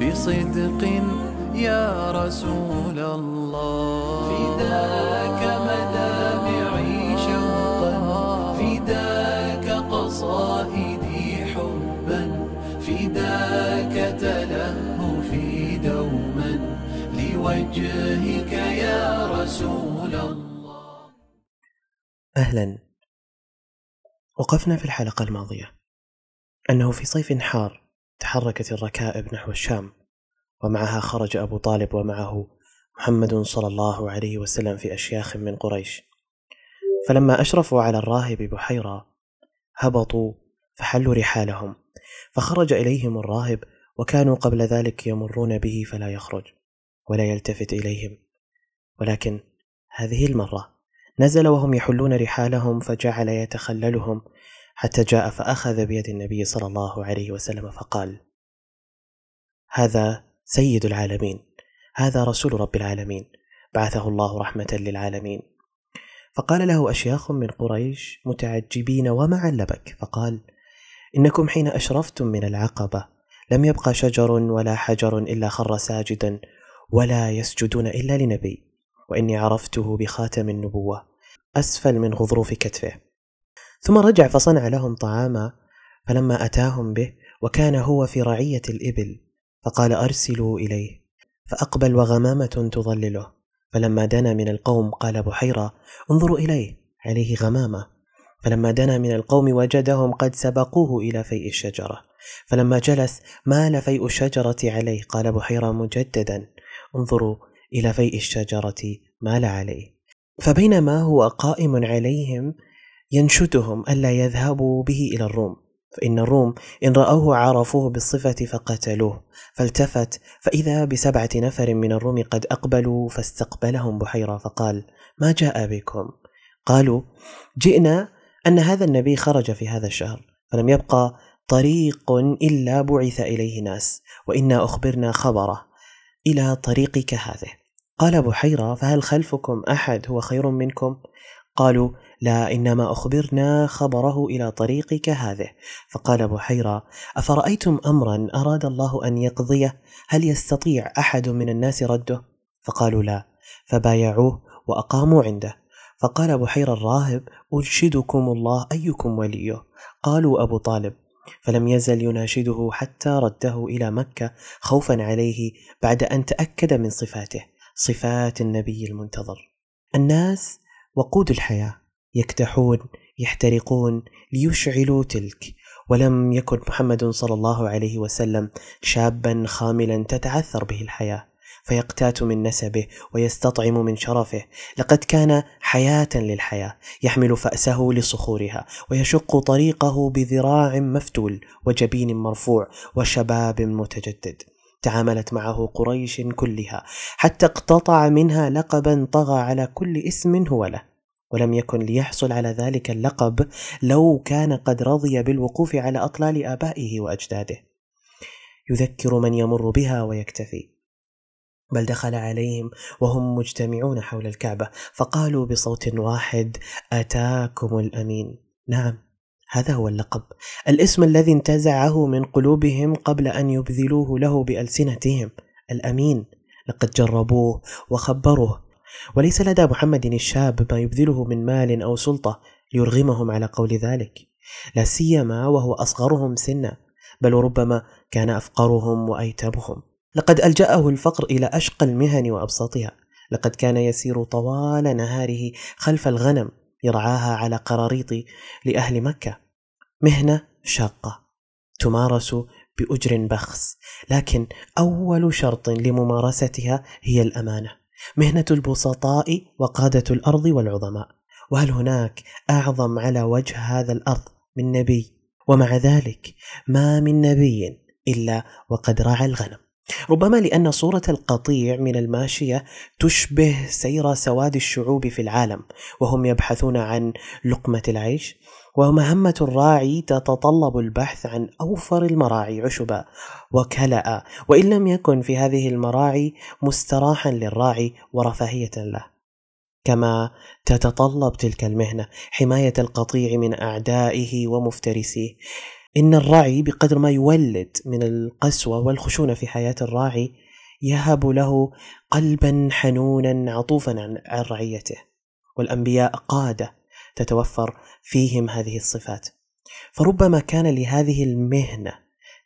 بصدق يا رسول الله. فداك مدامعي شوقا فداك قصائدي حبا فداك تلهفي دوما. لوجهك يا رسول الله. أهلا. وقفنا في الحلقة الماضية. أنه في صيف حار. تحركت الركائب نحو الشام ومعها خرج أبو طالب ومعه محمد صلى الله عليه وسلم في أشياخ من قريش. فلما أشرفوا على الراهب بحيرة هبطوا فحلوا رحالهم. فخرج إليهم الراهب وكانوا قبل ذلك يمرون به فلا يخرج ولا يلتفت إليهم. ولكن هذه المرة نزل وهم يحلون رحالهم فجعل يتخللهم حتى جاء فأخذ بيد النبي صلى الله عليه وسلم فقال هذا سيد العالمين هذا رسول رب العالمين بعثه الله رحمة للعالمين. فقال له أشياخ من قريش متعجبين وما علبك فقال إنكم حين أشرفتم من العقبة لم يبقى شجر ولا حجر إلا خر ساجدا ولا يسجدون إلا لنبي وإني عرفته بخاتم النبوة أسفل من غضروف كتفه. ثم رجع فصنع لهم طعاما فلما أتاهم به وكان هو في رعية الإبل فقال أرسلوا إليه فأقبل وغمامة تظلله فلما دنا من القوم قال بحيرة انظروا إليه عليه غمامة. فلما دنا من القوم وجدهم قد سبقوه إلى فيء الشجرة فلما جلس مال فيء الشجرة عليه قال بحيرة مجددا انظروا إلى فيء الشجرة مال عليه. فبينما هو قائم عليهم ينشدهم ألا يذهبوا به إلى الروم فإن الروم إن رأوه عرفوه بالصفة فقتلوه فالتفت فإذا بسبعة نفر من الروم قد أقبلوا فاستقبلهم بحيرة فقال ما جاء بكم؟ قالوا جئنا أن هذا النبي خرج في هذا الشهر فلم يبقى طريق إلا بعث إليه ناس وإنا أخبرنا خبره إلى طريقك هذه. قال بحيرة فهل خلفكم أحد هو خير منكم؟ قالوا لا إنما أخبرنا خبره إلى طريقك هذه. فقال بحيرة أفرأيتم امرا أراد الله أن يقضيه؟ هل يستطيع أحد من الناس رده؟ فقالوا لا فبايعوه وأقاموا عنده. فقال بحيرة الراهب انشدكم الله أيكم وليه؟ قالوا أبو طالب فلم يزل يناشده حتى رده إلى مكة خوفا عليه بعد أن تأكد من صفاته صفات النبي المنتظر. الناس وقود الحياة. يكتحون يحترقون ليشعلوا تلك. ولم يكن محمد صلى الله عليه وسلم شابا خاملا تتعثر به الحياة فيقتات من نسبه ويستطعم من شرفه. لقد كان حياة للحياة يحمل فأسه لصخورها ويشق طريقه بذراع مفتول وجبين مرفوع وشباب متجدد. تعاملت معه قريش كلها حتى اقتطع منها لقبا طغى على كل اسم هو له. ولم يكن ليحصل على ذلك اللقب لو كان قد رضي بالوقوف على أطلال آبائه وأجداده. يذكر من يمر بها ويكتفي. بل دخل عليهم وهم مجتمعون حول الكعبة فقالوا بصوت واحد أتاكم الأمين. نعم هذا هو اللقب. الاسم الذي انتزعه من قلوبهم قبل أن يبذلوه له بألسنتهم الأمين. لقد جربوه وخبروه. وليس لدى محمد الشاب ما يبذله من مال أو سلطة ليرغمهم على قول ذلك. لا سيما وهو أصغرهم سنا بل ربما كان أفقرهم وايتمهم لقد ألجأه الفقر إلى أشقى المهن وابسطها لقد كان يسير طوال نهاره خلف الغنم يرعاها على قراريط لأهل مكة. مهنة شاقة تمارس بأجر بخس لكن أول شرط لممارستها هي الأمانة. مهنة البسطاء وقادة الأرض والعظماء. وهل هناك أعظم على وجه هذا الأرض من نبي؟ ومع ذلك ما من نبي إلا وقد رعى الغنم. ربما لأن صورة القطيع من الماشية تشبه سير سواد الشعوب في العالم وهم يبحثون عن لقمة العيش. ومهمة الراعي تتطلب البحث عن أوفر المراعي عشبا وكلأ وإن لم يكن في هذه المراعي مستراحا للراعي ورفاهية له. كما تتطلب تلك المهنة حماية القطيع من أعدائه ومفترسيه. إن الراعي بقدر ما يولد من القسوة والخشونة في حياة الراعي يهب له قلبا حنونا عطوفا عن رعيته. والأنبياء قادة تتوفر فيهم هذه الصفات. فربما كان لهذه المهنة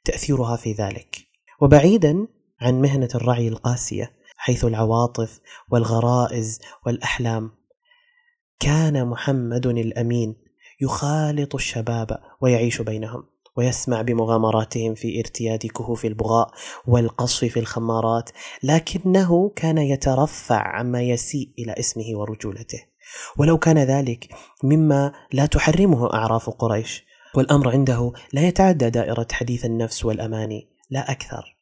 تأثيرها في ذلك. وبعيدا عن مهنة الرعي القاسية حيث العواطف والغرائز والأحلام كان محمد الأمين يخالط الشباب ويعيش بينهم ويسمع بمغامراتهم في ارتياد كهوف البغاء والقصف في الخمارات لكنه كان يترفع عما يسيء إلى اسمه ورجولته. ولو كان ذلك مما لا تحرمه أعراف قريش. والأمر عنده لا يتعدى دائرة حديث النفس والاماني لا أكثر.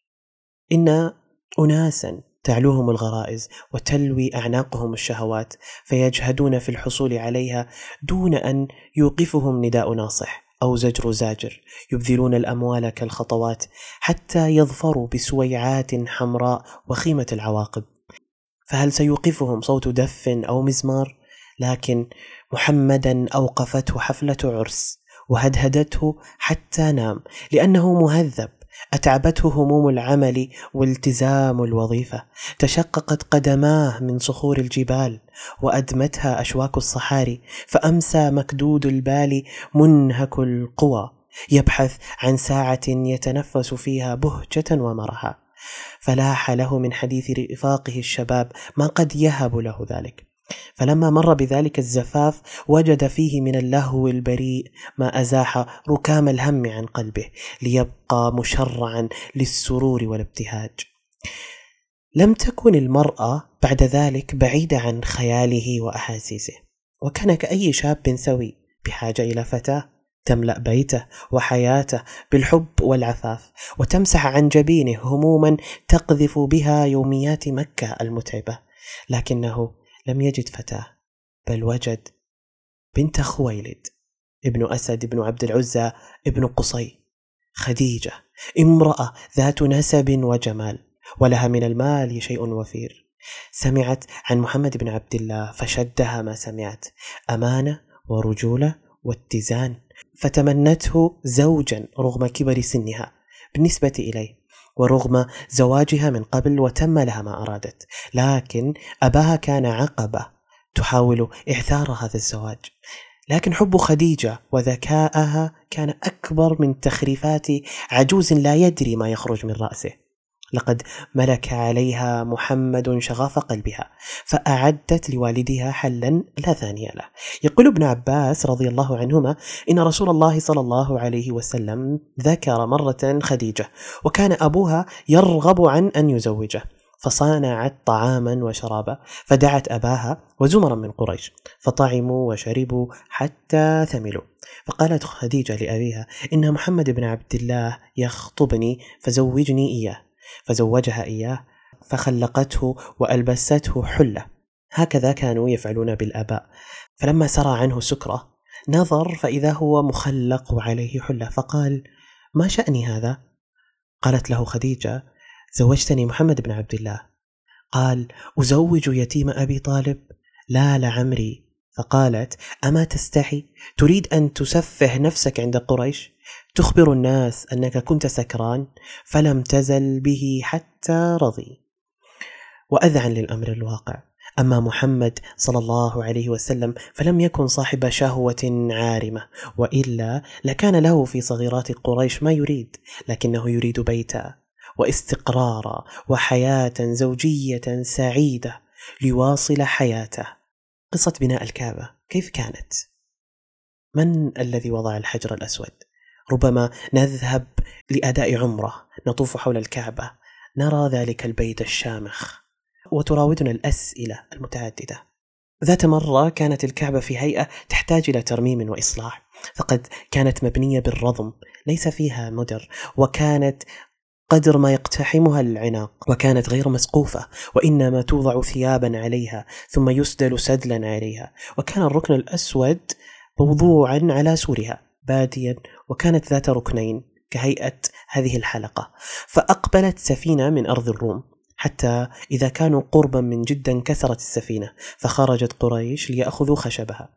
إن اناسا تعلوهم الغرائز وتلوي أعناقهم الشهوات فيجهدون في الحصول عليها دون أن يوقفهم نداء ناصح أو زجر زاجر يبذلون الأموال كالخطوات حتى يظفروا بسويعات حمراء وخيمة العواقب. فهل سيوقفهم صوت دف أو مزمار؟ لكن محمدا أوقفته حفلة عرس وهدهدته حتى نام لأنه مهذب. أتعبته هموم العمل والتزام الوظيفة. تشققت قدماه من صخور الجبال وأدمتها أشواك الصحاري فأمسى مكدود البال منهك القوى. يبحث عن ساعة يتنفس فيها بهجة ومرها. فلاح له من حديث رفاقه الشباب ما قد يهب له ذلك. فلما مر بذلك الزفاف وجد فيه من اللهو البريء ما أزاح ركام الهم عن قلبه ليبقى مشرعا للسرور والابتهاج. لم تكن المرأة بعد ذلك بعيدة عن خياله وأحاسيسه. وكان كأي شاب سوي بحاجة إلى فتاة تملأ بيته وحياته بالحب والعفاف وتمسح عن جبينه هموما تقذف بها يوميات مكة المتعبة. لكنه لم يجد فتاة بل وجد بنت خويلد ابن أسد ابن عبد العزى ابن قصي خديجة امرأة ذات نسب وجمال ولها من المال شيء وفير. سمعت عن محمد بن عبد الله فشدها ما سمعت أمانة ورجولة واتزان فتمنته زوجا رغم كبر سنها بالنسبة إليه. ورغم زواجها من قبل وتم لها ما أرادت. لكن أباها كان عقبة تحاول اعثار هذا الزواج. لكن حب خديجة وذكاءها كان أكبر من تخريفات عجوز لا يدري ما يخرج من رأسه. لقد ملك عليها محمد شغاف قلبها فأعدت لوالدها حلا لا ثاني له. يقول ابن عباس رضي الله عنهما إن رسول الله صلى الله عليه وسلم ذكر مرة خديجة وكان أبوها يرغب عن أن يزوجه فصانعت طعاما وشرابا فدعت أباها وزمرا من قريش فطعموا وشربوا حتى ثملوا. فقالت خديجة لأبيها إن محمد بن عبد الله يخطبني فزوجني إياه. فزوجها إياه فخلقته وألبسته حلة. هكذا كانوا يفعلون بالآباء. فلما سرى عنه سكرة نظر فإذا هو مخلق وعليه حلة فقال ما شأني هذا؟ قالت له خديجة زوجتني محمد بن عبد الله. قال أزوج يتيم أبي طالب؟ لا لعمري. فقالت أما تستحي؟ تريد أن تسفه نفسك عند قريش؟ تخبر الناس أنك كنت سكران فلم تزل به حتى رضي. وأذعن للأمر الواقع. أما محمد صلى الله عليه وسلم فلم يكن صاحب شهوة عارمة وإلا لكان له في صغيرات قريش ما يريد لكنه يريد بيتا واستقرارا وحياة زوجية سعيدة ليواصل حياته. قصة بناء الكعبة كيف كانت؟ من الذي وضع الحجر الأسود؟ ربما نذهب لأداء عمرة نطوف حول الكعبة. نرى ذلك البيت الشامخ. وتراودنا الأسئلة المتعددة. ذات مرة كانت الكعبة في هيئة تحتاج إلى ترميم وإصلاح. فقد كانت مبنية بالرضم ليس فيها مدر. وكانت قدر ما يقتحمها العناق. وكانت غير مسقوفة وإنما توضع ثيابا عليها ثم يسدل سدلا عليها. وكان الركن الأسود موضوعا على سورها. باديا وكانت ذات ركنين كهيئة هذه الحلقة. فأقبلت سفينة من أرض الروم حتى إذا كانوا قربا من جدا انكسرت السفينة فخرجت قريش ليأخذوا خشبها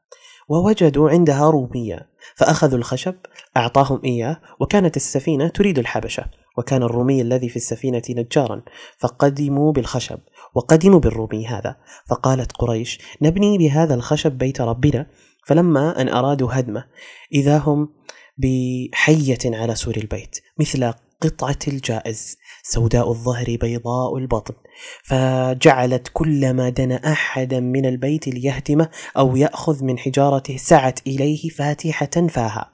ووجدوا عندها رومية. فأخذوا الخشب أعطاهم إياه وكانت السفينة تريد الحبشة. وكان الرومي الذي في السفينة نجارا فقدموا بالخشب وقدموا بالرومي هذا. فقالت قريش نبني بهذا الخشب بيت ربنا فلما أن أرادوا هدمه إذا هم بحية على سور البيت مثل قطعة الجائز سوداء الظهر بيضاء البطن. فجعلت كلما دنا أحدا من البيت ليهدمه أو يأخذ من حجارته سعت إليه فاتحة فاها.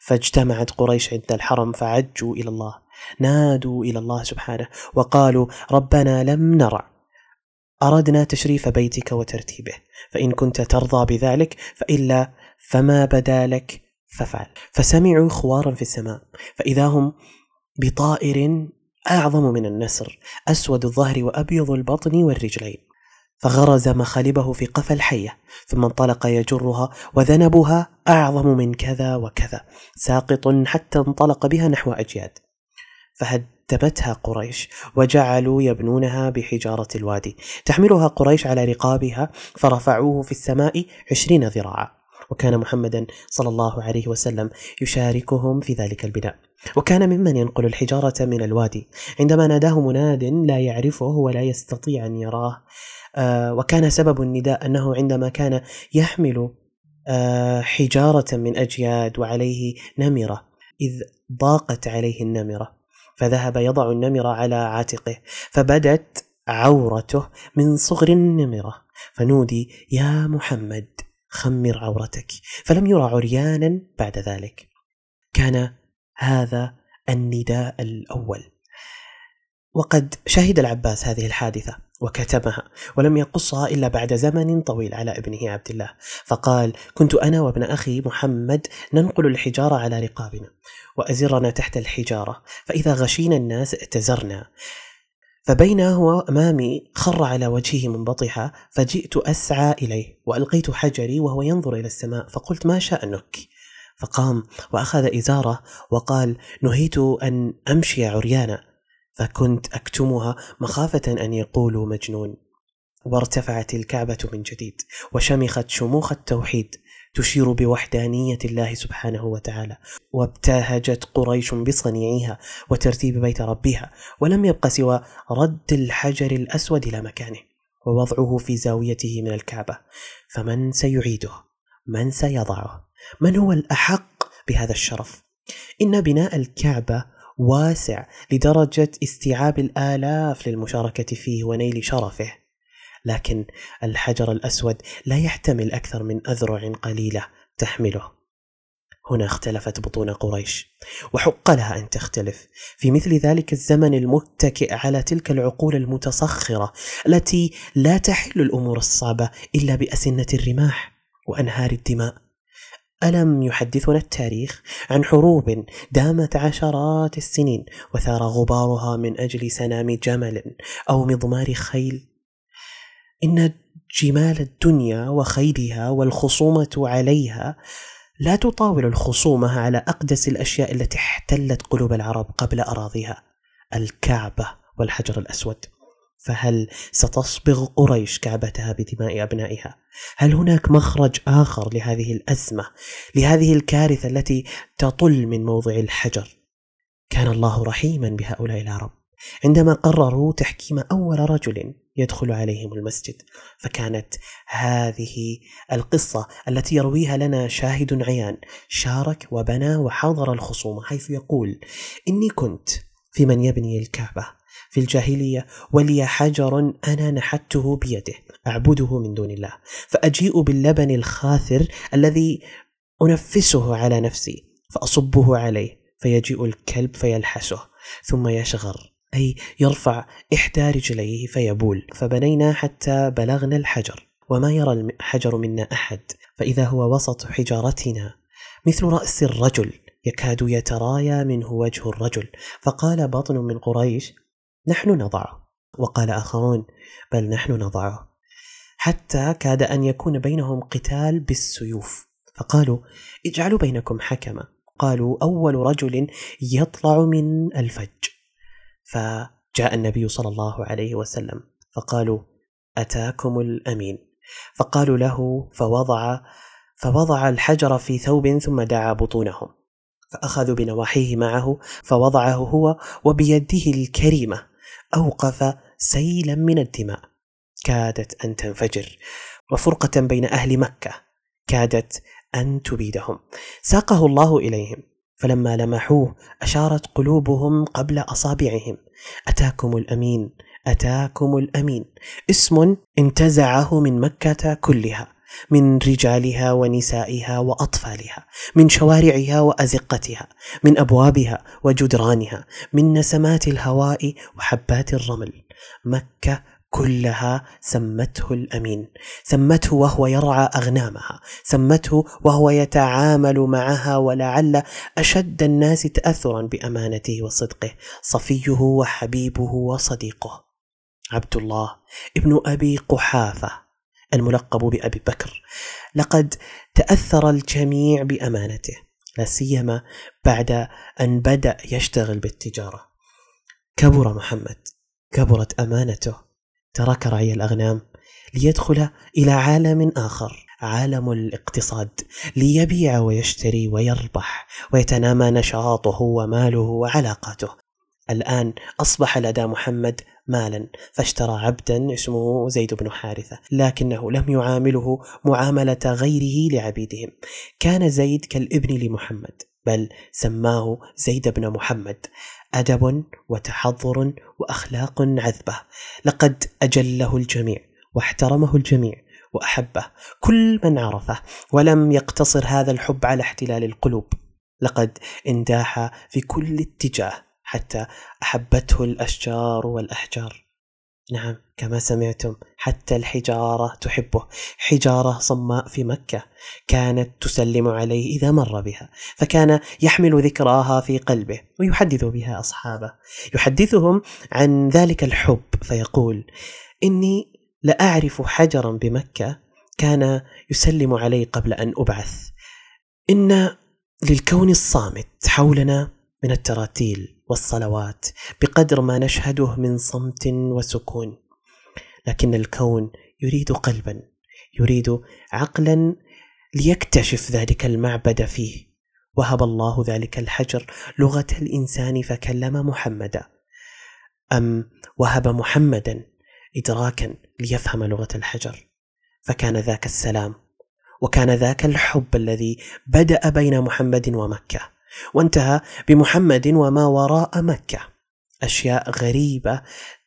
فاجتمعت قريش عند الحرم فعجوا إلى الله نادوا إلى الله سبحانه وقالوا ربنا لم نرع. أردنا تشريف بيتك وترتيبه فإن كنت ترضى بذلك فإلا فما بدا لك ففعل فسمعوا خوارا في السماء فإذا هم بطائر أعظم من النسر أسود الظهر وأبيض البطن والرجلين. فغرز مخالبه في قفا الحية ثم انطلق يجرها وذنبها أعظم من كذا وكذا. ساقط حتى انطلق بها نحو أجياد. فهدمتها قريش وجعلوا يبنونها بحجارة الوادي. تحملها قريش على رقابها فرفعوه في السماء عشرين ذراعا. وكان محمدا صلى الله عليه وسلم يشاركهم في ذلك البناء. وكان ممن ينقل الحجارة من الوادي. عندما ناداه مناد لا يعرفه ولا يستطيع أن يراه آه وكان سبب النداء أنه عندما كان يحمل آه حجارة من أجياد وعليه نمرة إذ ضاقت عليه النمرة. فذهب يضع النمرة على عاتقه فبدت عورته من صغر النمرة. فنودي يا محمد خمر عورتك. فلم يرى عريانا بعد ذلك. كان هذا النداء الأول. وقد شهد العباس هذه الحادثة. وكتبها ولم يقصها إلا بعد زمن طويل على ابنه عبد الله. فقال كنت أنا وابن أخي محمد ننقل الحجاره على رقابنا وأزرنا تحت الحجارة فإذا غشينا الناس ائتزرنا فبين هو أمامي خر على وجهه منبطحا فجئت أسعى إليه وألقيت حجري وهو ينظر إلى السماء فقلت ما شأنك؟ فقام وأخذ إزاره وقال نهيت أن أمشي عريانا. فكنت أكتمها مخافة أن يقولوا مجنون. وارتفعت الكعبة من جديد وشمخت شموخ التوحيد تشير بوحدانية الله سبحانه وتعالى. وابتهجت قريش بصنيعها وترتيب بيت ربها ولم يبق سوى رد الحجر الأسود إلى مكانه ووضعه في زاويته من الكعبة. فمن سيعيده؟ من سيضعه؟ من هو الأحق بهذا الشرف؟ إن بناء الكعبة واسع لدرجة استيعاب الآلاف للمشاركة فيه ونيل شرفه. لكن الحجر الأسود لا يحتمل أكثر من أذرع قليلة تحمله. هنا اختلفت بطون قريش وحق لها أن تختلف. في مثل ذلك الزمن المتكئ على تلك العقول المتسخره التي لا تحل الأمور الصعبة إلا بأسنة الرماح وأنهار الدماء. ألم يحدثنا التاريخ عن حروب دامت عشرات السنين وثار غبارها من أجل سنام جمل أو مضمار خيل؟ إن جمال الدنيا وخيلها والخصومة عليها لا تطاول الخصومة على أقدس الأشياء التي احتلت قلوب العرب قبل أراضيها الكعبة والحجر الأسود. فهل ستصبغ قريش كعبتها بدماء أبنائها؟ هل هناك مخرج آخر لهذه الأزمة لهذه الكارثة التي تطل من موضع الحجر؟ كان الله رحيما بهؤلاء العرب عندما قرروا تحكيم أول رجل يدخل عليهم المسجد فكانت هذه القصة التي يرويها لنا شاهد عيان شارك وبنى وحاضر الخصومه حيث يقول إني كنت في من يبني الكعبة في الجاهلية ولي حجر أنا نحته بيده أعبده من دون الله. فأجيء باللبن الخاثر الذي أنفسه على نفسي فأصبه عليه فيجيء الكلب فيلحسه ثم يشغر أي يرفع إحدى رجليه فيبول. فبنينا حتى بلغنا الحجر وما يرى الحجر منا أحد. فإذا هو وسط حجارتنا مثل رأس الرجل يكاد يترايا منه وجه الرجل. فقال بطن من قريش نحن نضعه. وقال آخرون بل نحن نضعه. حتى كاد أن يكون بينهم قتال بالسيوف. فقالوا اجعلوا بينكم حكما. قالوا أول رجل يطلع من الفج. فجاء النبي صلى الله عليه وسلم. فقالوا أتاكم الأمين. فقالوا له فوضع فوضع الحجر في ثوب ثم دعا بطونهم. فأخذوا بنواحيه معه فوضعه هو وبيده الكريمة. أوقف سيلا من الدماء. كادت أن تنفجر وفرقة بين أهل مكة كادت أن تبيدهم. ساقه الله إليهم فلما لمحوه أشارت قلوبهم قبل أصابعهم. أتاكم الأمين أتاكم الأمين. اسم انتزعه من مكة كلها. من رجالها ونسائها وأطفالها من شوارعها وأزقتها من أبوابها وجدرانها من نسمات الهواء وحبات الرمل. مكة كلها سمته الأمين سمته وهو يرعى أغنامها سمته وهو يتعامل معها ولعل أشد الناس تاثرا بأمانته وصدقه صفيه وحبيبه وصديقه. عبد الله ابن أبي قحافة. الملقب بأبي بكر. لقد تأثر الجميع بأمانته لا سيما بعد أن بدأ يشتغل بالتجارة. كبر محمد كبرت أمانته. ترك رعي الأغنام ليدخل إلى عالم آخر عالم الاقتصاد ليبيع ويشتري ويربح ويتنامى نشاطه وماله وعلاقاته. الآن أصبح لدى محمد مالا فاشترى عبدا اسمه زيد بن حارثة لكنه لم يعامله معاملة غيره لعبيدهم. كان زيد كالابن لمحمد بل سماه زيد بن محمد. أدب وتحضر وأخلاق عذبة. لقد أجله الجميع واحترمه الجميع وأحبه كل من عرفه ولم يقتصر هذا الحب على احتلال القلوب. لقد انداح في كل اتجاه. حتى أحبته الأشجار والأحجار. نعم كما سمعتم حتى الحجارة تحبه. حجارة صماء في مكة كانت تسلم عليه إذا مر بها فكان يحمل ذكراها في قلبه ويحدث بها أصحابه. يحدثهم عن ذلك الحب فيقول إني لأعرف حجرا بمكة كان يسلم علي قبل أن أبعث. إن للكون الصامت حولنا من التراتيل والصلوات بقدر ما نشهده من صمت وسكون. لكن الكون يريد قلبا يريد عقلا ليكتشف ذلك المعبد فيه. وهب الله ذلك الحجر لغة الإنسان فكلم محمدا. أم وهب محمدا ادراكا ليفهم لغة الحجر. فكان ذاك السلام وكان ذاك الحب الذي بدأ بين محمد ومكة. وانتهى بمحمد وما وراء مكة. أشياء غريبة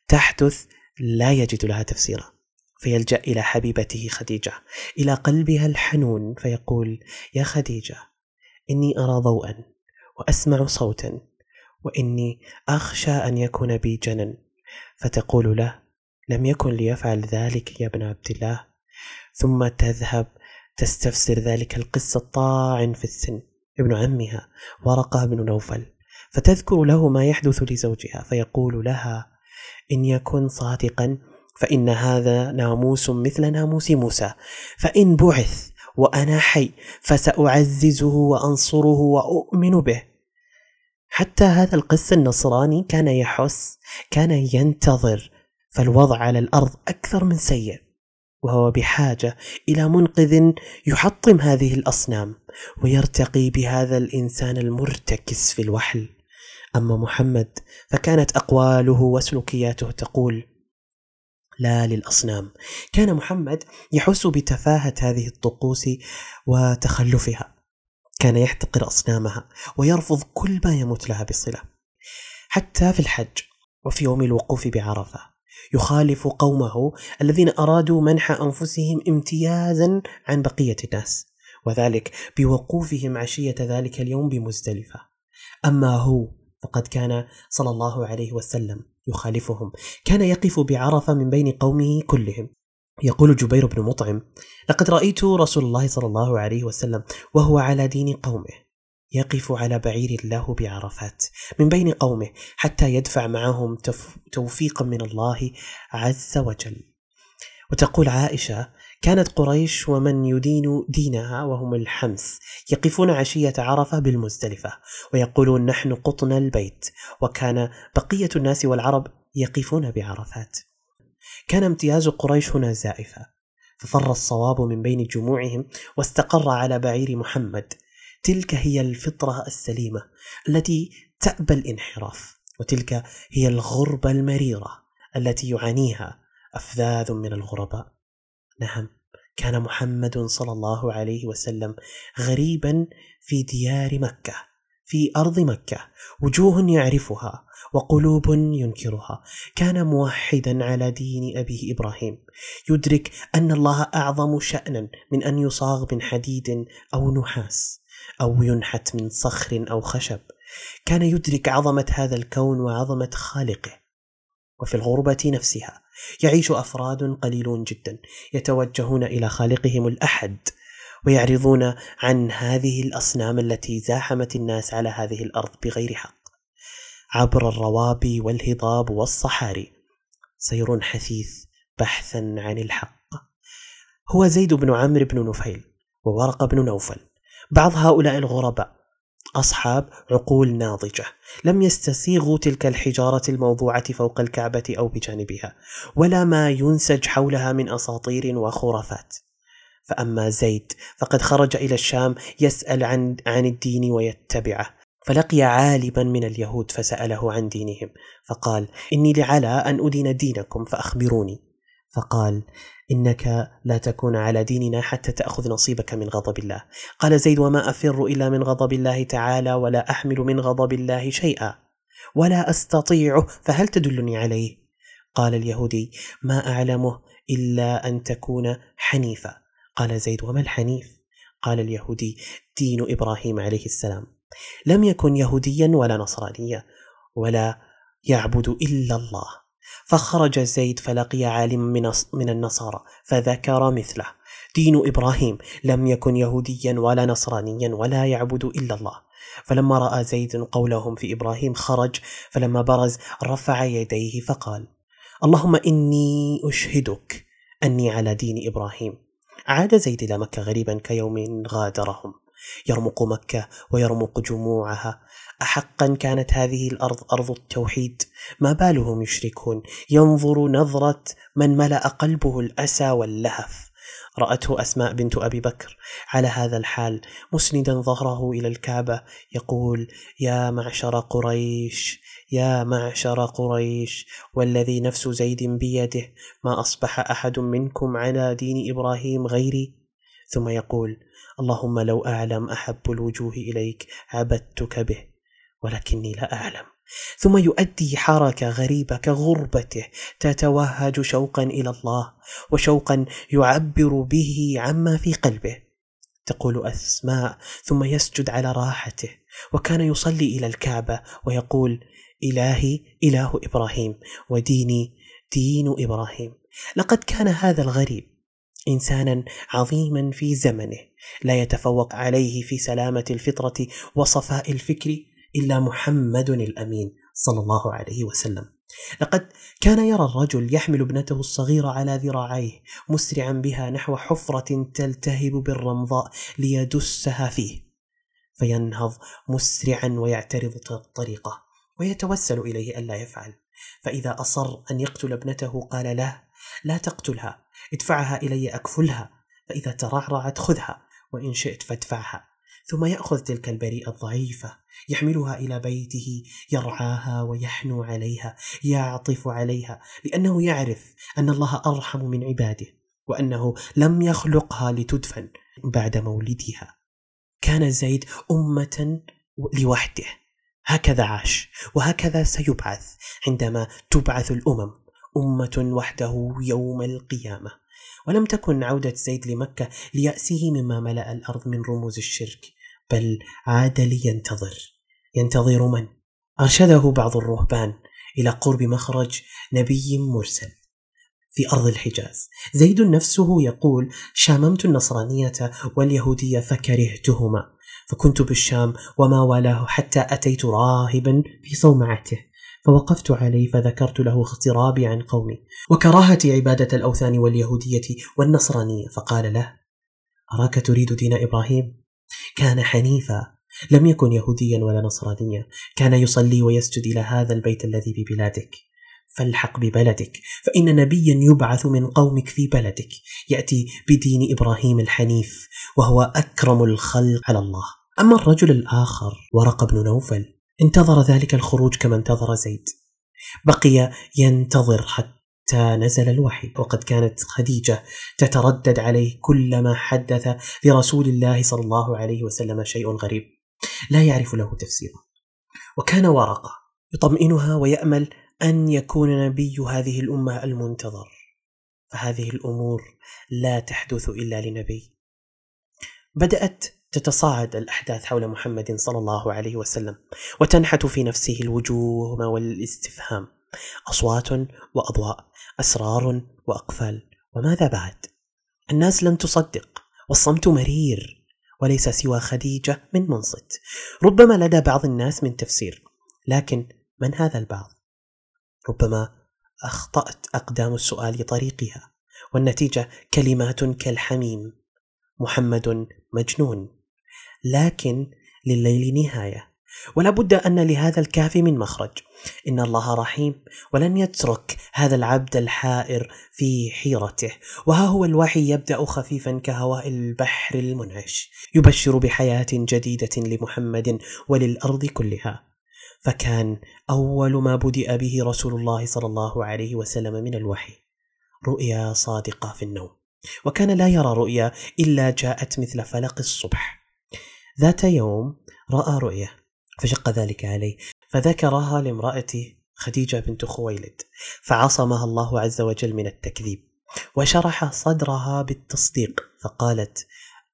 تحدث لا يجد لها تفسيرا فيلجأ إلى حبيبته خديجة إلى قلبها الحنون فيقول يا خديجة إني أرى ضوءا وأسمع صوتا وإني أخشى أن يكون بي جنن. فتقول له لم يكن ليفعل ذلك يا ابن عبد الله. ثم تذهب تستفسر ذلك القصة الطاعن في السن. ابن عمها ورقة بن نوفل فتذكر له ما يحدث لزوجها فيقول لها إن يكن صادقا فإن هذا ناموس مثل ناموس موسى فإن بعث وأنا حي فسأعززه وأنصره وأؤمن به. حتى هذا القس النصراني كان يحس كان ينتظر فالوضع على الأرض أكثر من سيء وهو بحاجة إلى منقذ يحطم هذه الأصنام. ويرتقي بهذا الإنسان المرتكس في الوحل. أما محمد فكانت أقواله وسلوكياته تقول لا للأصنام. كان محمد يحس بتفاهة هذه الطقوس وتخلفها. كان يحتقر أصنامها ويرفض كل ما يمت لها بصلة. حتى في الحج وفي يوم الوقوف بعرفة يخالف قومه الذين أرادوا منح أنفسهم امتيازا عن بقية الناس. وذلك بوقوفهم عشية ذلك اليوم بمزدلفة. أما هو فقد كان صلى الله عليه وسلم يخالفهم. كان يقف بعرفة من بين قومه كلهم. يقول جبير بن مطعم لقد رأيت رسول الله صلى الله عليه وسلم وهو على دين قومه يقف على بعير له بعرفات من بين قومه حتى يدفع معهم توفيقا من الله عز وجل. وتقول عائشة كانت قريش ومن يدين دينها وهم الحمس يقفون عشية عرفة بالمزدلفة ويقولون نحن قطن البيت وكان بقية الناس والعرب يقفون بعرفات. كان امتياز قريش هنا زائفا ففر الصواب من بين جموعهم واستقر على بعير محمد. تلك هي الفطرة السليمة التي تأبى الانحراف وتلك هي الغربة المريرة التي يعانيها أفذاذ من الغرباء. نعم كان محمد صلى الله عليه وسلم غريبا في ديار مكة في أرض مكة وجوه يعرفها وقلوب ينكرها. كان موحدا على دين أبيه إبراهيم. يدرك أن الله أعظم شانا من أن يصاغ من حديد أو نحاس أو ينحت من صخر أو خشب. كان يدرك عظمة هذا الكون وعظمة خالقه. وفي الغربة نفسها. يعيش أفراد قليلون جدا يتوجهون إلى خالقهم الأحد ويعرضون عن هذه الأصنام التي زاحمت الناس على هذه الأرض بغير حق. عبر الروابي والهضاب والصحاري سير حثيث بحثا عن الحق. هو زيد بن عمرو بن نفيل وورق بن نوفل. بعض هؤلاء الغرباء أصحاب عقول ناضجة. لم يستسيغوا تلك الحجارة الموضوعة فوق الكعبة أو بجانبها ولا ما ينسج حولها من أساطير وخرافات. فأما زيد فقد خرج إلى الشام يسأل عن, عن الدين ويتبعه فلقي عالما من اليهود فسأله عن دينهم فقال إني لعلى أن أدين دينكم فأخبروني. فقال إنك لا تكون على ديننا حتى تأخذ نصيبك من غضب الله. قال زيد وما أفر إلا من غضب الله تعالى ولا أحمل من غضب الله شيئا ولا أستطيعه فهل تدلني عليه؟ قال اليهودي ما أعلمه إلا أن تكون حنيفا قال زيد وما الحنيف؟ قال اليهودي دين إبراهيم عليه السلام. لم يكن يهوديا ولا نصرانيا ولا يعبد إلا الله. فخرج زيد فلقي عالما من, النصارى فذكر مثله. دين إبراهيم لم يكن يهوديا ولا نصرانيا ولا يعبد إلا الله. فلما رأى زيد قولهم في إبراهيم خرج فلما برز رفع يديه فقال اللهم إني أشهدك أني على دين إبراهيم. عاد زيد إلى مكة غريبا كيوم غادرهم. يرمق مكة ويرمق جموعها. احقا كانت هذه الأرض أرض التوحيد. ما بالهم يشركون؟ ينظر نظرة من ملأ قلبه الأسى واللهف. رأته أسماء بنت أبي بكر. على هذا الحال مسندا ظهره إلى الكعبة. يقول يا معشر قريش يا معشر قريش والذي نفس زيد بيده ما أصبح أحد منكم على دين إبراهيم غيري؟ ثم يقول اللهم لو أعلم أحب الوجوه إليك عبدتك به. ولكني لا أعلم. ثم يؤدي حركة غريبة كغربته تتوهج شوقا إلى الله وشوقا يعبر به عما في قلبه. تقول أسماء ثم يسجد على راحته وكان يصلي إلى الكعبة ويقول إلهي إله إبراهيم وديني دين إبراهيم. لقد كان هذا الغريب انسانا عظيما في زمنه لا يتفوق عليه في سلامة الفطرة وصفاء الفكر إلا محمد الأمين صلى الله عليه وسلم. لقد كان يرى الرجل يحمل ابنته الصغيرة على ذراعيه مسرعا بها نحو حفرة تلتهب بالرمضاء ليدسها فيه. فينهض مسرعا ويعترض الطريقة ويتوسل إليه الا يفعل. فإذا أصر أن يقتل ابنته قال له لا تقتلها ادفعها إلي أكفلها فإذا ترعرعت خذها وإن شئت فادفعها ثم يأخذ تلك البريئة الضعيفة يحملها إلى بيته يرعاها ويحنو عليها يعطف عليها لأنه يعرف أن الله أرحم من عباده وأنه لم يخلقها لتدفن بعد مولدها. كان زيد أمة لوحده. هكذا عاش وهكذا سيبعث عندما تبعث الأمم أمة وحده يوم القيامة. ولم تكن عودة زيد لمكة لياسه مما ملأ الأرض من رموز الشرك. بل عاد لينتظر ينتظر من؟ أرشده بعض الرهبان إلى قرب مخرج نبي مرسل في أرض الحجاز. زيد نفسه يقول شاممت النصرانية واليهودية فكرهتهما فكنت بالشام وما والاه حتى أتيت راهبا في صومعته فوقفت عليه فذكرت له اغترابي عن قومي وكراهتي عبادة الأوثان واليهودية والنصرانية. فقال له أراك تريد دين إبراهيم؟ كان حنيفا لم يكن يهوديا ولا نصرانيا كان يصلي ويسجد إلى هذا البيت الذي ببلادك فالحق ببلدك فإن نبيا يبعث من قومك في بلدك يأتي بدين إبراهيم الحنيف وهو أكرم الخلق على الله. أما الرجل الآخر ورق بن نوفل انتظر ذلك الخروج كما انتظر زيد. بقي ينتظر حتى نزل الوحي وقد كانت خديجة تتردد عليه كلما حدث لرسول الله صلى الله عليه وسلم شيء غريب. لا يعرف له تفسيرا وكان ورقة يطمئنها ويأمل أن يكون نبي هذه الأمة المنتظر. فهذه الأمور لا تحدث إلا لنبي. بدأت تتصاعد الأحداث حول محمد صلى الله عليه وسلم وتنحت في نفسه الوجوه والإستفهام. أصوات وأضواء أسرار وأقفال وماذا بعد؟ الناس لن تصدق والصمت مرير وليس سوى خديجة من منصت ربما لدى بعض الناس من تفسير لكن من هذا البعض؟ ربما أخطأت أقدام السؤال طريقها والنتيجة كلمات كالحميم محمد مجنون لكن لليل نهاية ولا بد أن لهذا الكهف من مخرج. إن الله رحيم. ولن يترك هذا العبد الحائر في حيرته. وها هو الوحي يبدأ خفيفا كهواء البحر المنعش. يبشر بحياة جديدة لمحمد وللأرض كلها. فكان أول ما بدأ به رسول الله صلى الله عليه وسلم من الوحي. رؤيا صادقة في النوم. وكان لا يرى رؤيا إلا جاءت مثل فلق الصبح. ذات يوم رأى رؤيا. فشق ذلك عليه. فذكرها لامرأته خديجة بنت خويلد فعصمها الله عز وجل من التكذيب وشرح صدرها بالتصديق فقالت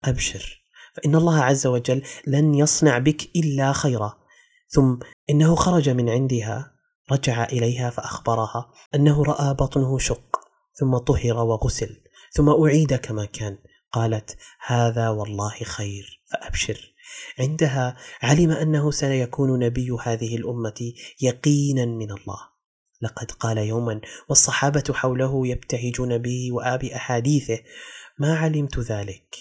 أبشر فإن الله عز وجل لن يصنع بك إلا خيرا. ثم إنه خرج من عندها رجع إليها فأخبرها أنه رأى بطنه شق ثم طهر وغسل ثم أعيد كما كان. قالت هذا والله خير فأبشر. عندها علم أنه سيكون نبي هذه الأمة يقينا من الله. لقد قال يوما والصحابة حوله يبتهجون به وبأحاديثه ما علمت ذلك؟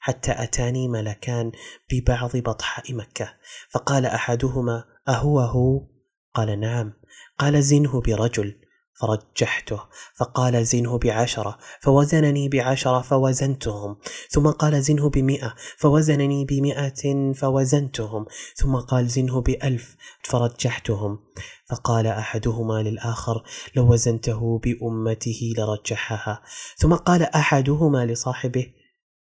حتى أتاني ملكان ببعض بطحاء مكة. فقال أحدهما أهو هو؟ قال نعم. قال زنه برجل. فرجحته فقال زنه بعشرة فوزنني بعشرة فوزنتهم ثم قال زنه بمئة فوزنني بمئة فوزنتهم ثم قال زنه بألف فرجحتهم. فقال أحدهما للآخر لو وزنته بأمته لرجحها. ثم قال أحدهما لصاحبه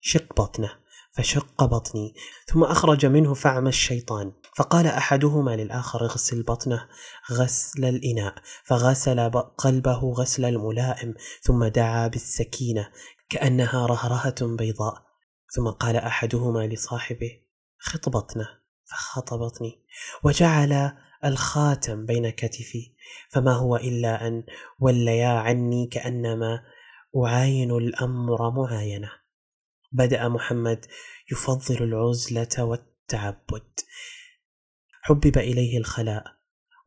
شق بطنه فشق بطني. ثم أخرج منه فعم الشيطان. فقال أحدهما للآخر اغسل بطنه غسل الإناء. فغسل قلبه غسل الملائم ثم دعا بالسكينة كأنها رهرهة بيضاء. ثم قال أحدهما لصاحبه خط بطنه. فخط بطني. وجعل الخاتم بين كتفي. فما هو إلا أن وليا عني كأنما أعاين الأمر معاينة. بدأ محمد يفضل العزلة والتعبد. حبب إليه الخلاء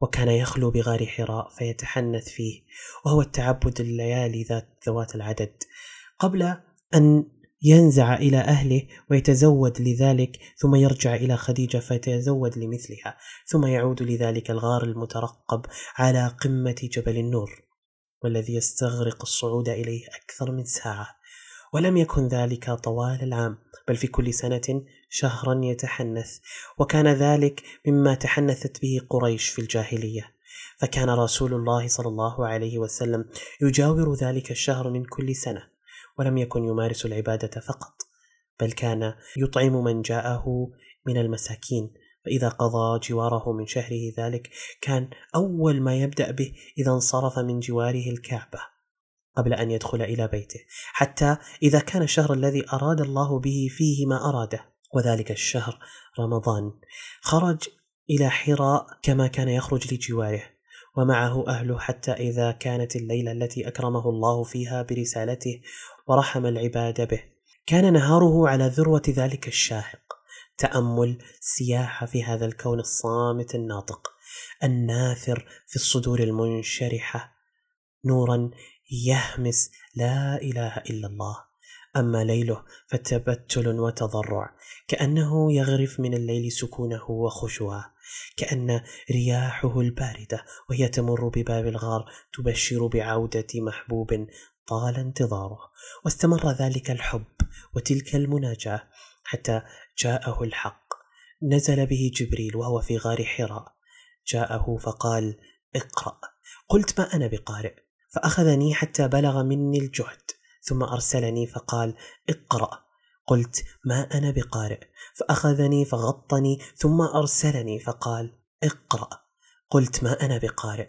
وكان يخلو بغار حراء فيتحنث فيه وهو التعبد الليالي ذات ذوات العدد قبل أن ينزع إلى أهله ويتزود لذلك ثم يرجع إلى خديجة فيتزود لمثلها ثم يعود لذلك الغار المترقب على قمة جبل النور والذي يستغرق الصعود إليه أكثر من ساعة. ولم يكن ذلك طوال العام بل في كل سنة شهرا يتحنث وكان ذلك مما تحنثت به قريش في الجاهلية. فكان رسول الله صلى الله عليه وسلم يجاور ذلك الشهر من كل سنة ولم يكن يمارس العبادة فقط بل كان يطعم من جاءه من المساكين. فإذا قضى جواره من شهره ذلك كان أول ما يبدأ به إذا انصرف من جواره الكعبة. قبل أن يدخل إلى بيته حتى إذا كان الشهر الذي أراد الله به فيه ما أراده وذلك الشهر رمضان. خرج إلى حراء كما كان يخرج لجواره ومعه أهله حتى إذا كانت الليلة التي أكرمه الله فيها برسالته ورحم العباد به. كان نهاره على ذروة ذلك الشاهق. تأمل سياحه في هذا الكون الصامت الناطق. الناثر في الصدور المنشرحة. نورا يهمس لا إله إلا الله. أما ليله فتبتل وتضرع كأنه يغرف من الليل سكونه وخشوعه كأن رياحه الباردة وهي تمر بباب الغار تبشر بعودة محبوب طال انتظاره. واستمر ذلك الحب وتلك المناجاة حتى جاءه الحق. نزل به جبريل وهو في غار حراء. جاءه فقال اقرأ. قلت ما أنا بقارئ؟ فأخذني حتى بلغ مني الجهد ثم أرسلني فقال اقرأ قلت ما أنا بقارئ فأخذني فغطني ثم أرسلني فقال اقرأ قلت ما أنا بقارئ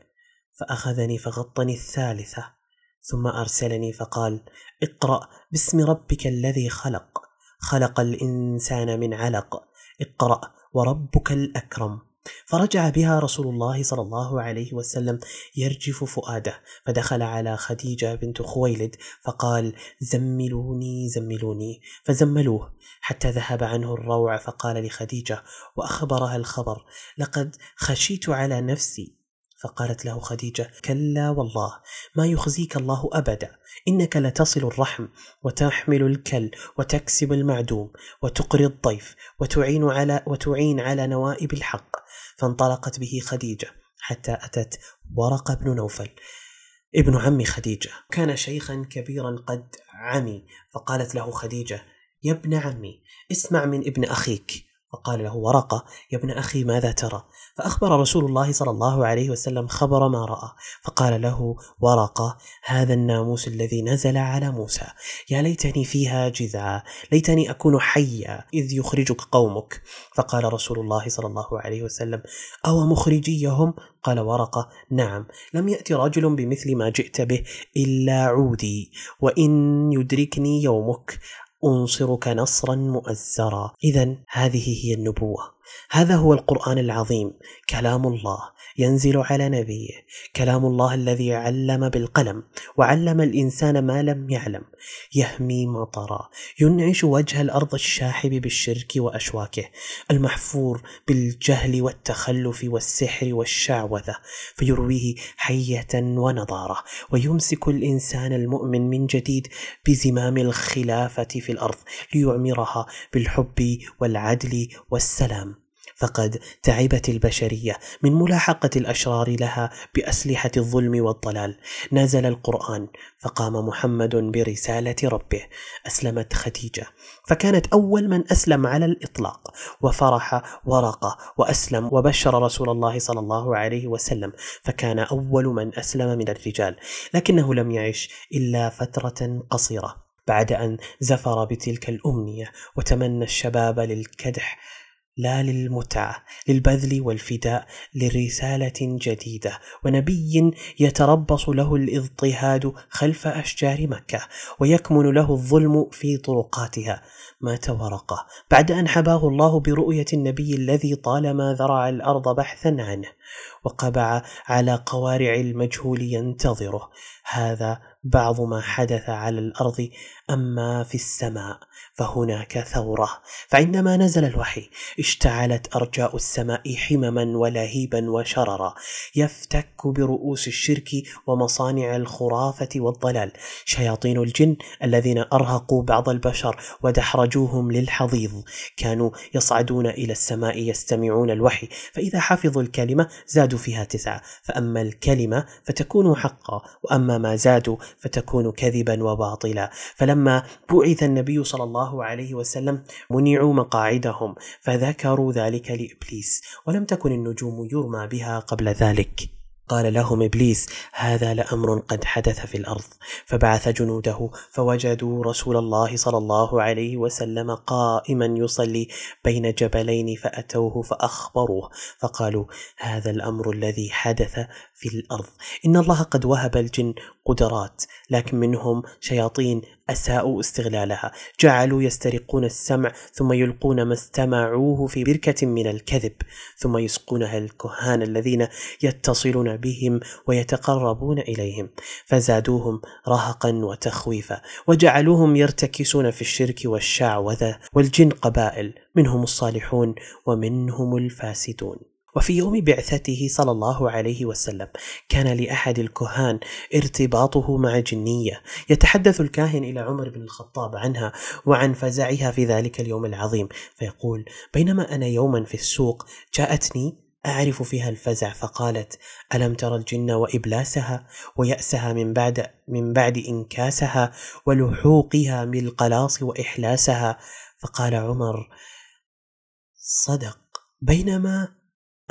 فأخذني فغطني الثالثة ثم أرسلني فقال اقرأ باسم ربك الذي خلق خلق الإنسان من علق اقرأ وربك الأكرم فرجع بها رسول الله صلى الله عليه وسلم يرجف فؤاده فدخل على خديجة بنت خويلد فقال زملوني زملوني فزملوه حتى ذهب عنه الروع فقال لخديجة وأخبرها الخبر لقد خشيت على نفسي فقالت له خديجة كلا والله ما يخزيك الله أبدا إنك لتصل الرحم وتحمل الكل وتكسب المعدوم وتقري الضيف وتعين على وتعين على نوائب الحق فانطلقت به خديجة حتى أتت ورقه بن نوفل ابن عم خديجة. كان شيخا كبيرا قد عمي فقالت له خديجة يا ابن عمي اسمع من ابن أخيك فقال له ورقة. يا ابن أخي ماذا ترى؟ فأخبر رسول الله صلى الله عليه وسلم خبر ما رأى. فقال له ورقة. هذا الناموس الذي نزل على موسى. يا ليتني فيها جذعا ليتني أكون حيا. إذ يخرجك قومك. فقال رسول الله صلى الله عليه وسلم أو مخرجيهم؟ قال ورقة نعم. لم يأتي رجل بمثل ما جئت به إلا عودي. وإن يدركني يومك أنصرك نصرا مؤزرا. إذا هذه هي النبوة. هذا هو القرآن العظيم. كلام الله ينزل على نبيه. كلام الله الذي علم بالقلم وعلم الإنسان ما لم يعلم. يهمي مطرا. ينعش وجه الأرض الشاحب بالشرك وأشواكه. المحفور بالجهل والتخلف والسحر والشعوذة. فيرويه حية ونضارة. ويمسك الإنسان المؤمن من جديد بزمام الخلافة في الأرض ليعمرها بالحب والعدل والسلام. فقد تعبت البشرية من ملاحقة الأشرار لها بأسلحة الظلم والضلال. نزل القرآن فقام محمد برسالة ربه. أسلمت خديجة فكانت أول من أسلم على الإطلاق. وفرح ورقه وأسلم وبشر رسول الله صلى الله عليه وسلم فكان أول من أسلم من الرجال. لكنه لم يعش إلا فترة قصيرة. بعد أن زفر بتلك الأمنية وتمنى الشباب للكدح لا للمتعه للبذل والفداء لرسالة جديدة. ونبي يتربص له الاضطهاد خلف أشجار مكة ويكمن له الظلم في طرقاتها. مات ورقة. بعد أن حباه الله برؤية النبي الذي طالما ذرع الأرض بحثا عنه. وقبع على قوارع المجهول ينتظره. هذا بعض ما حدث على الأرض أما في السماء فهناك ثورة. فعندما نزل الوحي اشتعلت أرجاء السماء حمما ولهيبا وشررا. يفتك برؤوس الشرك ومصانع الخرافة والضلال. شياطين الجن الذين أرهقوا بعض البشر ودحرجوهم للحضيض. كانوا يصعدون إلى السماء يستمعون الوحي. فإذا حفظوا الكلمة زادوا فيها تسعة. فأما الكلمة فتكون حقا وأما ما زادوا فتكون كذبا وباطلا. فلما بعث النبي صلى الله عليه وسلم منعوا مقاعدهم فذكروا ذلك لإبليس ولم تكن النجوم يرمى بها قبل ذلك. قال لهم إبليس هذا لأمر قد حدث في الأرض. فبعث جنوده فوجدوا رسول الله صلى الله عليه وسلم قائما يصلي بين جبلين فأتوه فأخبروه. فقالوا هذا الأمر الذي حدث في الأرض. إن الله قد وهب الجن قدرات لكن منهم شياطين أساءوا استغلالها. جعلوا يسترقون السمع ثم يلقون ما استمعوه في بركة من الكذب ثم يسقونها الكهان الذين يتصلون بهم ويتقربون إليهم. فزادوهم رهقا وتخويفا وجعلوهم يرتكسون في الشرك والشعوذة والجن قبائل منهم الصالحون ومنهم الفاسدون. وفي يوم بعثته صلى الله عليه وسلم كان لأحد الكهان ارتباطه مع جنية. يتحدث الكاهن إلى عمر بن الخطاب عنها وعن فزعها في ذلك اليوم العظيم فيقول بينما أنا يوما في السوق جاءتني أعرف فيها الفزع فقالت: ألم ترى الجن وإبلاسها ويأسها من بعد من بعد إنكاسها ولحوقها بالقلاص وإحلاسها؟ فقال عمر: صدق بينما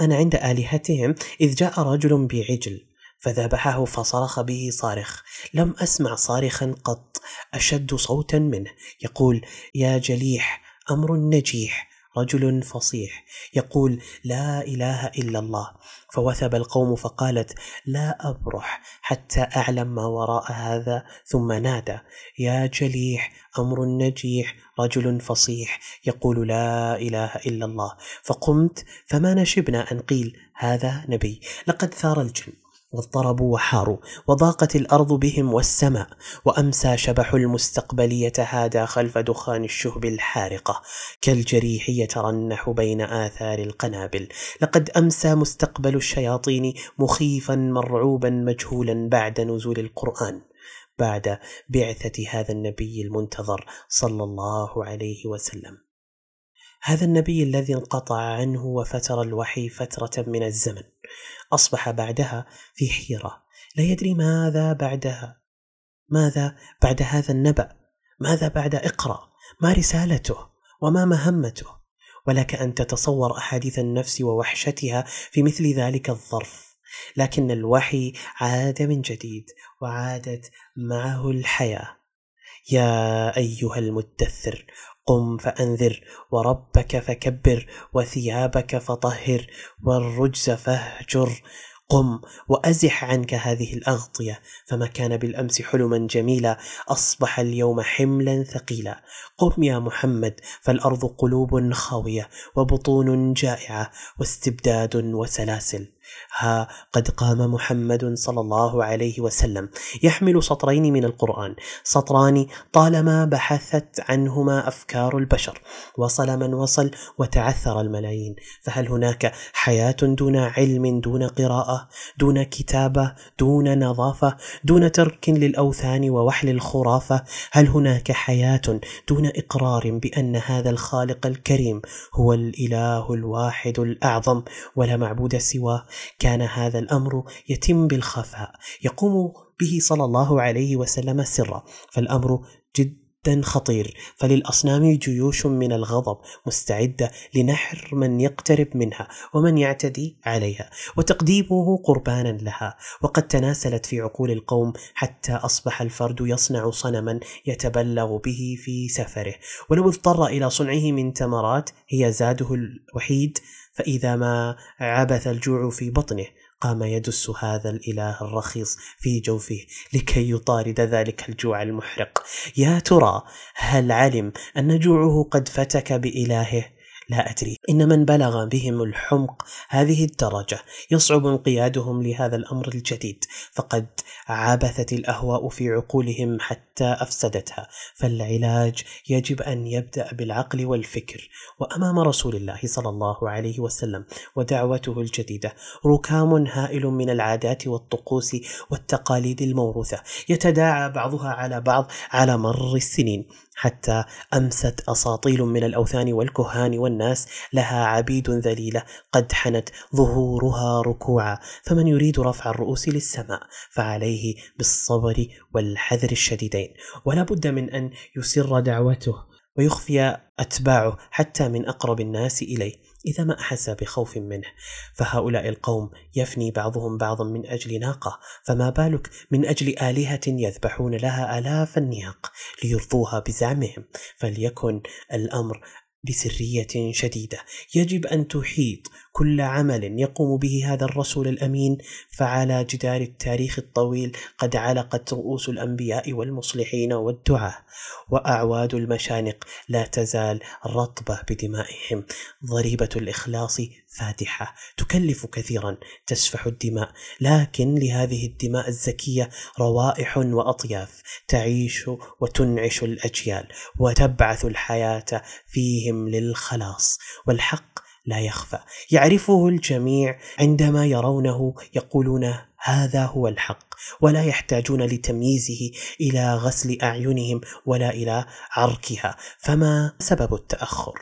أنا عند آلهتهم إذ جاء رجل بعجل فذبحه فصرخ به صارخ لم أسمع صارخا قط أشد صوتا منه. يقول يا جليح أمر نجيح. رجل فصيح يقول لا إله إلا الله. فوثب القوم فقالت لا أبرح حتى أعلم ما وراء هذا. ثم نادى يا جليح أمر نجيح رجل فصيح يقول لا إله إلا الله. فقمت فما نشبنا أن قيل هذا نبي. لقد ثار الجن. واضطربوا وحاروا وضاقت الأرض بهم والسماء وأمسى شبح المستقبل يتهادى خلف دخان الشهب الحارقة. كالجريح يترنح بين آثار القنابل. لقد أمسى مستقبل الشياطين مخيفا مرعوبا مجهولا بعد نزول القرآن. بعد بعثة هذا النبي المنتظر صلى الله عليه وسلم. هذا النبي الذي انقطع عنه وفتر الوحي فترة من الزمن. أصبح بعدها في حيرة. لا يدري ماذا بعدها. ماذا بعد هذا النبأ؟ ماذا بعد إقرأ؟ ما رسالته؟ وما مهمته؟ ولك أن تتصور أحاديث النفس ووحشتها في مثل ذلك الظرف. لكن الوحي عاد من جديد وعادت معه الحياة. يا أيها المدثر قم فأنذر وربك فكبر وثيابك فطهر والرجز فاهجر. قم وأزح عنك هذه الأغطية فما كان بالأمس حلما جميلا أصبح اليوم حملا ثقيلا. قم يا محمد فالأرض قلوب خاوية وبطون جائعة واستبداد وسلاسل. ها قد قام محمد صلى الله عليه وسلم. يحمل سطرين من القرآن. سطران طالما بحثت عنهما أفكار البشر. وصل من وصل وتعثر الملايين. فهل هناك حياة دون علم دون قراءة دون كتابة دون نظافة دون ترك للأوثان ووحل الخرافة؟ هل هناك حياة دون إقرار بأن هذا الخالق الكريم هو الإله الواحد الأعظم ولا معبود سواه؟ كان هذا الأمر يتم بالخفاء يقوم به صلى الله عليه وسلم سرا فالأمر جد خطير. فللأصنام جيوش من الغضب مستعدة لنحر من يقترب منها ومن يعتدي عليها وتقديمه قربانا لها. وقد تناسلت في عقول القوم حتى أصبح الفرد يصنع صنما يتبلغ به في سفره. ولو اضطر إلى صنعه من تمرات هي زاده الوحيد فإذا ما عبث الجوع في بطنه قام يدس هذا الإله الرخيص في جوفه لكي يطارد ذلك الجوع المحرق. يا ترى هل علم أن جوعه قد فتك بإلهه؟ لا أدري. إن من بلغ بهم الحمق هذه الدرجة يصعب انقيادهم لهذا الأمر الجديد فقد عبثت الأهواء في عقولهم حتى أفسدتها فالعلاج يجب أن يبدأ بالعقل والفكر. وأمام رسول الله صلى الله عليه وسلم ودعوته الجديدة ركام هائل من العادات والطقوس والتقاليد الموروثة يتداعى بعضها على بعض على مر السنين حتى أمست أساطيل من الأوثان والكهان والناس لها عبيد ذليلة قد حنت ظهورها ركوعا فمن يريد رفع الرؤوس للسماء فعليه بالصبر والحذر الشديدين. ولا بد من أن يسر دعوته ويخفي أتباعه حتى من أقرب الناس إليه. إذا ما أحس بخوف منه فهؤلاء القوم يفني بعضهم بعضا من أجل ناقة. فما بالك من أجل آلهة يذبحون لها آلاف النياق ليرضوها بزعمهم؟ فليكن الأمر بسريه شديدة يجب أن تحيط كل عمل يقوم به هذا الرسول الأمين فعلى جدار التاريخ الطويل قد علقت رؤوس الأنبياء والمصلحين والدعاة وأعواد المشانق لا تزال رطبة بدمائهم. ضريبة الإخلاص فادحة تكلف كثيرا تسفح الدماء. لكن لهذه الدماء الزكية روائح وأطياف تعيش وتنعش الأجيال وتبعث الحياة فيهم للخلاص. والحق لا يخفى. يعرفه الجميع عندما يرونه يقولون هذا هو الحق ولا يحتاجون لتمييزه إلى غسل أعينهم ولا إلى عركها فما سبب التأخر؟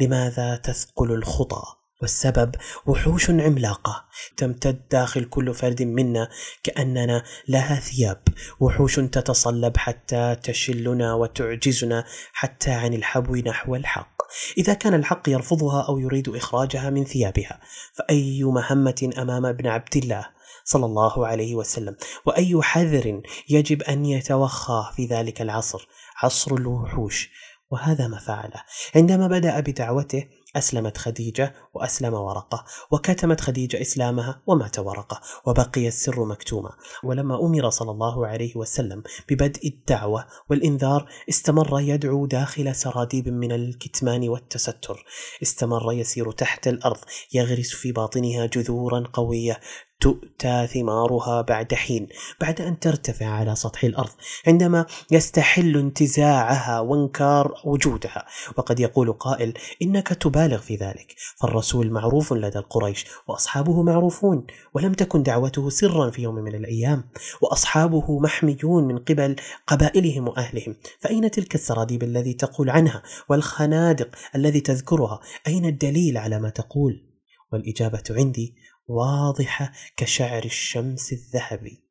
لماذا تثقل الخطى؟ والسبب وحوش عملاقة تمتد داخل كل فرد منا كأننا لها ثياب. وحوش تتصلب حتى تشلنا وتعجزنا حتى عن الحبو نحو الحق. إذا كان الحق يرفضها أو يريد إخراجها من ثيابها فأي مهمة أمام ابن عبد الله صلى الله عليه وسلم؟ وأي حذر يجب أن يتوخى في ذلك العصر؟ عصر الوحوش. وهذا ما فعله. عندما بدأ بدعوته أسلمت خديجة وأسلم ورقة وكتمت خديجة إسلامها ومات ورقة وبقي السر مكتوما ولما أمر صلى الله عليه وسلم ببدء الدعوة والإنذار استمر يدعو داخل سراديب من الكتمان والتستر. استمر يسير تحت الأرض يغرس في باطنها جذورا قوية. تؤتى ثمارها بعد حين بعد أن ترتفع على سطح الأرض عندما يستحل انتزاعها وانكار وجودها. وقد يقول قائل إنك تبالغ في ذلك فالرسول معروف لدى القريش وأصحابه معروفون ولم تكن دعوته سرا في يوم من الأيام وأصحابه محميون من قبل قبائلهم وأهلهم. فأين تلك السراديب الذي تقول عنها؟ والخنادق الذي تذكرها؟ أين الدليل على ما تقول؟ والإجابة عندي واضحة كشعر الشمس الذهبي.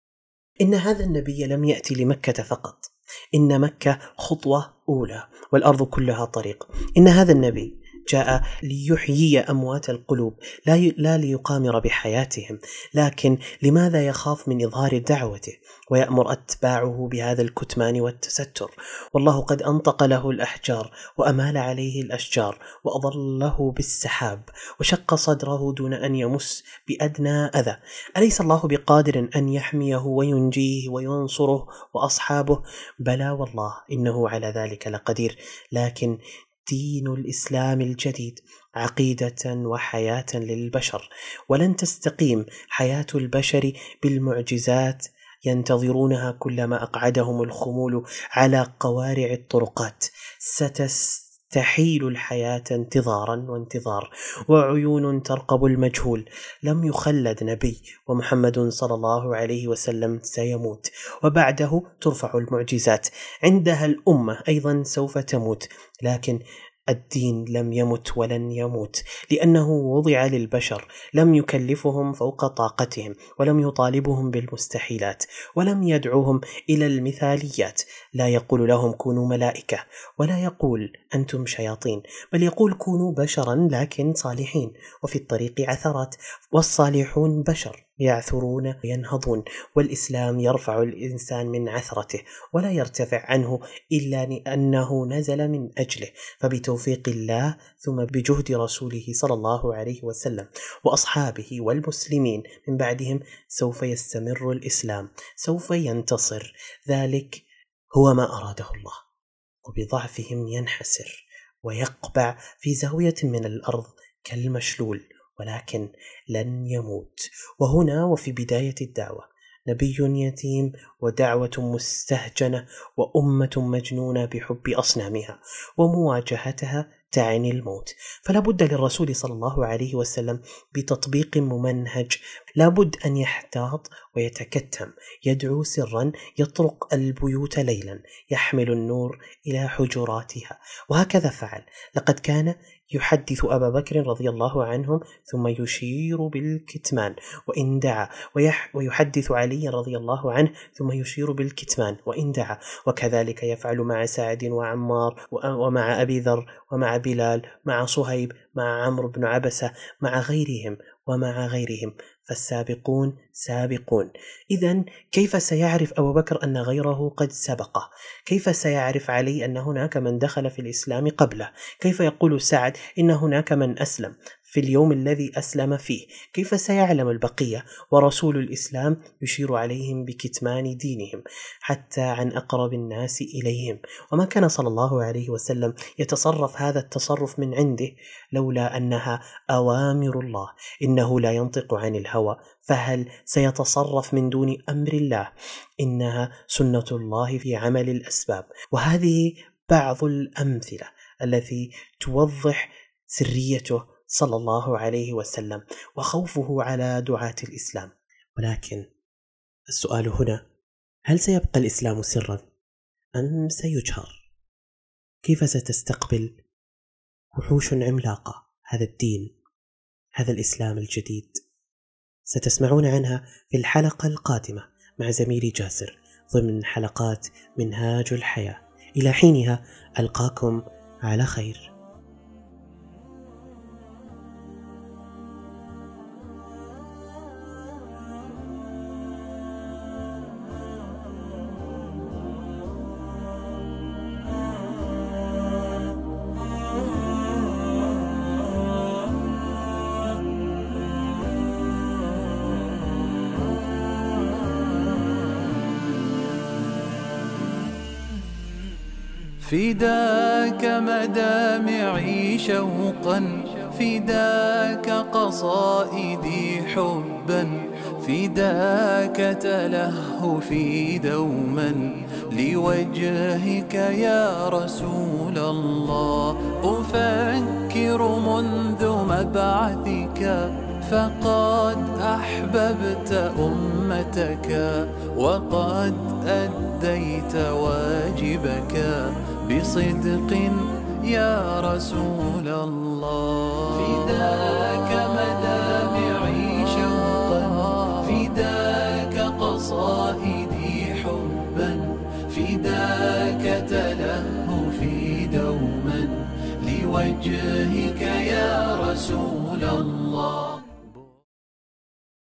إن هذا النبي لم يأتي لمكة فقط، إن مكة خطوة أولى والأرض كلها طريق. إن هذا النبي جاء ليحيي أموات القلوب لا لا ليقامر بحياتهم لكن لماذا يخاف من إظهار دعوته؟ ويأمر أتباعه بهذا الكتمان والتستر. والله قد أنطق له الأحجار وأمال عليه الأشجار وأظله بالسحاب وشق صدره دون أن يمس بأدنى أذى. أليس الله بقادر أن يحميه وينجيه وينصره وأصحابه؟ بلى والله إنه على ذلك لقدير لكن دين الإسلام الجديد عقيدة وحياة للبشر. ولن تستقيم حياة البشر بالمعجزات ينتظرونها كلما أقعدهم الخمول على قوارع الطرقات. ستس تحيل الحياة انتظارا وانتظار وعيون ترقب المجهول. لم يخلد نبي ومحمد صلى الله عليه وسلم سيموت وبعده ترفع المعجزات. عندها الأمة أيضا سوف تموت لكن الدين لم يمت ولن يموت لأنه وضع للبشر لم يكلفهم فوق طاقتهم ولم يطالبهم بالمستحيلات ولم يدعوهم إلى المثاليات. لا يقول لهم كونوا ملائكة ولا يقول أنتم شياطين بل يقول كونوا بشرا لكن صالحين وفي الطريق عثرات والصالحون بشر. يعثرون وينهضون والإسلام يرفع الإنسان من عثرته ولا يرتفع عنه إلا لأنه نزل من أجله. فبتوفيق الله ثم بجهد رسوله صلى الله عليه وسلم وأصحابه والمسلمين من بعدهم سوف يستمر الإسلام سوف ينتصر. ذلك هو ما أراده الله وبضعفهم ينحسر ويقبع في زاوية من الأرض كالمشلول. ولكن لن يموت. وهنا وفي بداية الدعوة نبي يتيم ودعوة مستهجنة وأمة مجنونة بحب أصنامها ومواجهتها تعني الموت. فلا بد للرسول صلى الله عليه وسلم بتطبيق ممنهج لا بد أن يحتاط ويتكتم يدعو سرا يطرق البيوت ليلا يحمل النور إلى حجراتها. وهكذا فعل. لقد كان يحدث أبا بكر رضي الله عنهم ثم يشير بالكتمان وإن دعا ويحدث علي رضي الله عنه ثم يشير بالكتمان وإن دعا. وكذلك يفعل مع سعد وعمار ومع أبي ذر ومع بلال مع صهيب مع عمرو بن عبسة مع غيرهم ومع غيرهم. فالسابقون سابقون. اذا كيف سيعرف أبو بكر أن غيره قد سبقه؟ كيف سيعرف علي أن هناك من دخل في الإسلام قبله؟ كيف يقول سعد إن هناك من أسلم في اليوم الذي أسلم فيه؟ كيف سيعلم البقية؟ ورسول الإسلام يشير عليهم بكتمان دينهم حتى عن أقرب الناس إليهم. وما كان صلى الله عليه وسلم يتصرف هذا التصرف من عنده لولا أنها أوامر الله. إنه لا ينطق عن الهوى. فهل سيتصرف من دون أمر الله؟ إنها سنة الله في عمل الأسباب. وهذه بعض الأمثلة التي توضح سريته صلى الله عليه وسلم وخوفه على دعاة الإسلام. ولكن السؤال هنا هل سيبقى الإسلام سرا أم سيجهر؟ كيف ستستقبل وحوش عملاقة هذا الدين هذا الإسلام الجديد؟ ستسمعون عنها في الحلقة القادمة مع زميلي جاسر ضمن حلقات منهاج الحياة. إلى حينها ألقاكم على خير. شوقا فداك قصائدي حبا فداك تلهفي دوما لوجهك يا رسول الله. أفكر منذ مبعثك فقد أحببت أمتك وقد أديت واجبك. بصدق يا رسول الله. فداك مدامعي شوقا فداك قصائدي حبا فداك تلهفي دوما. لوجهك يا رسول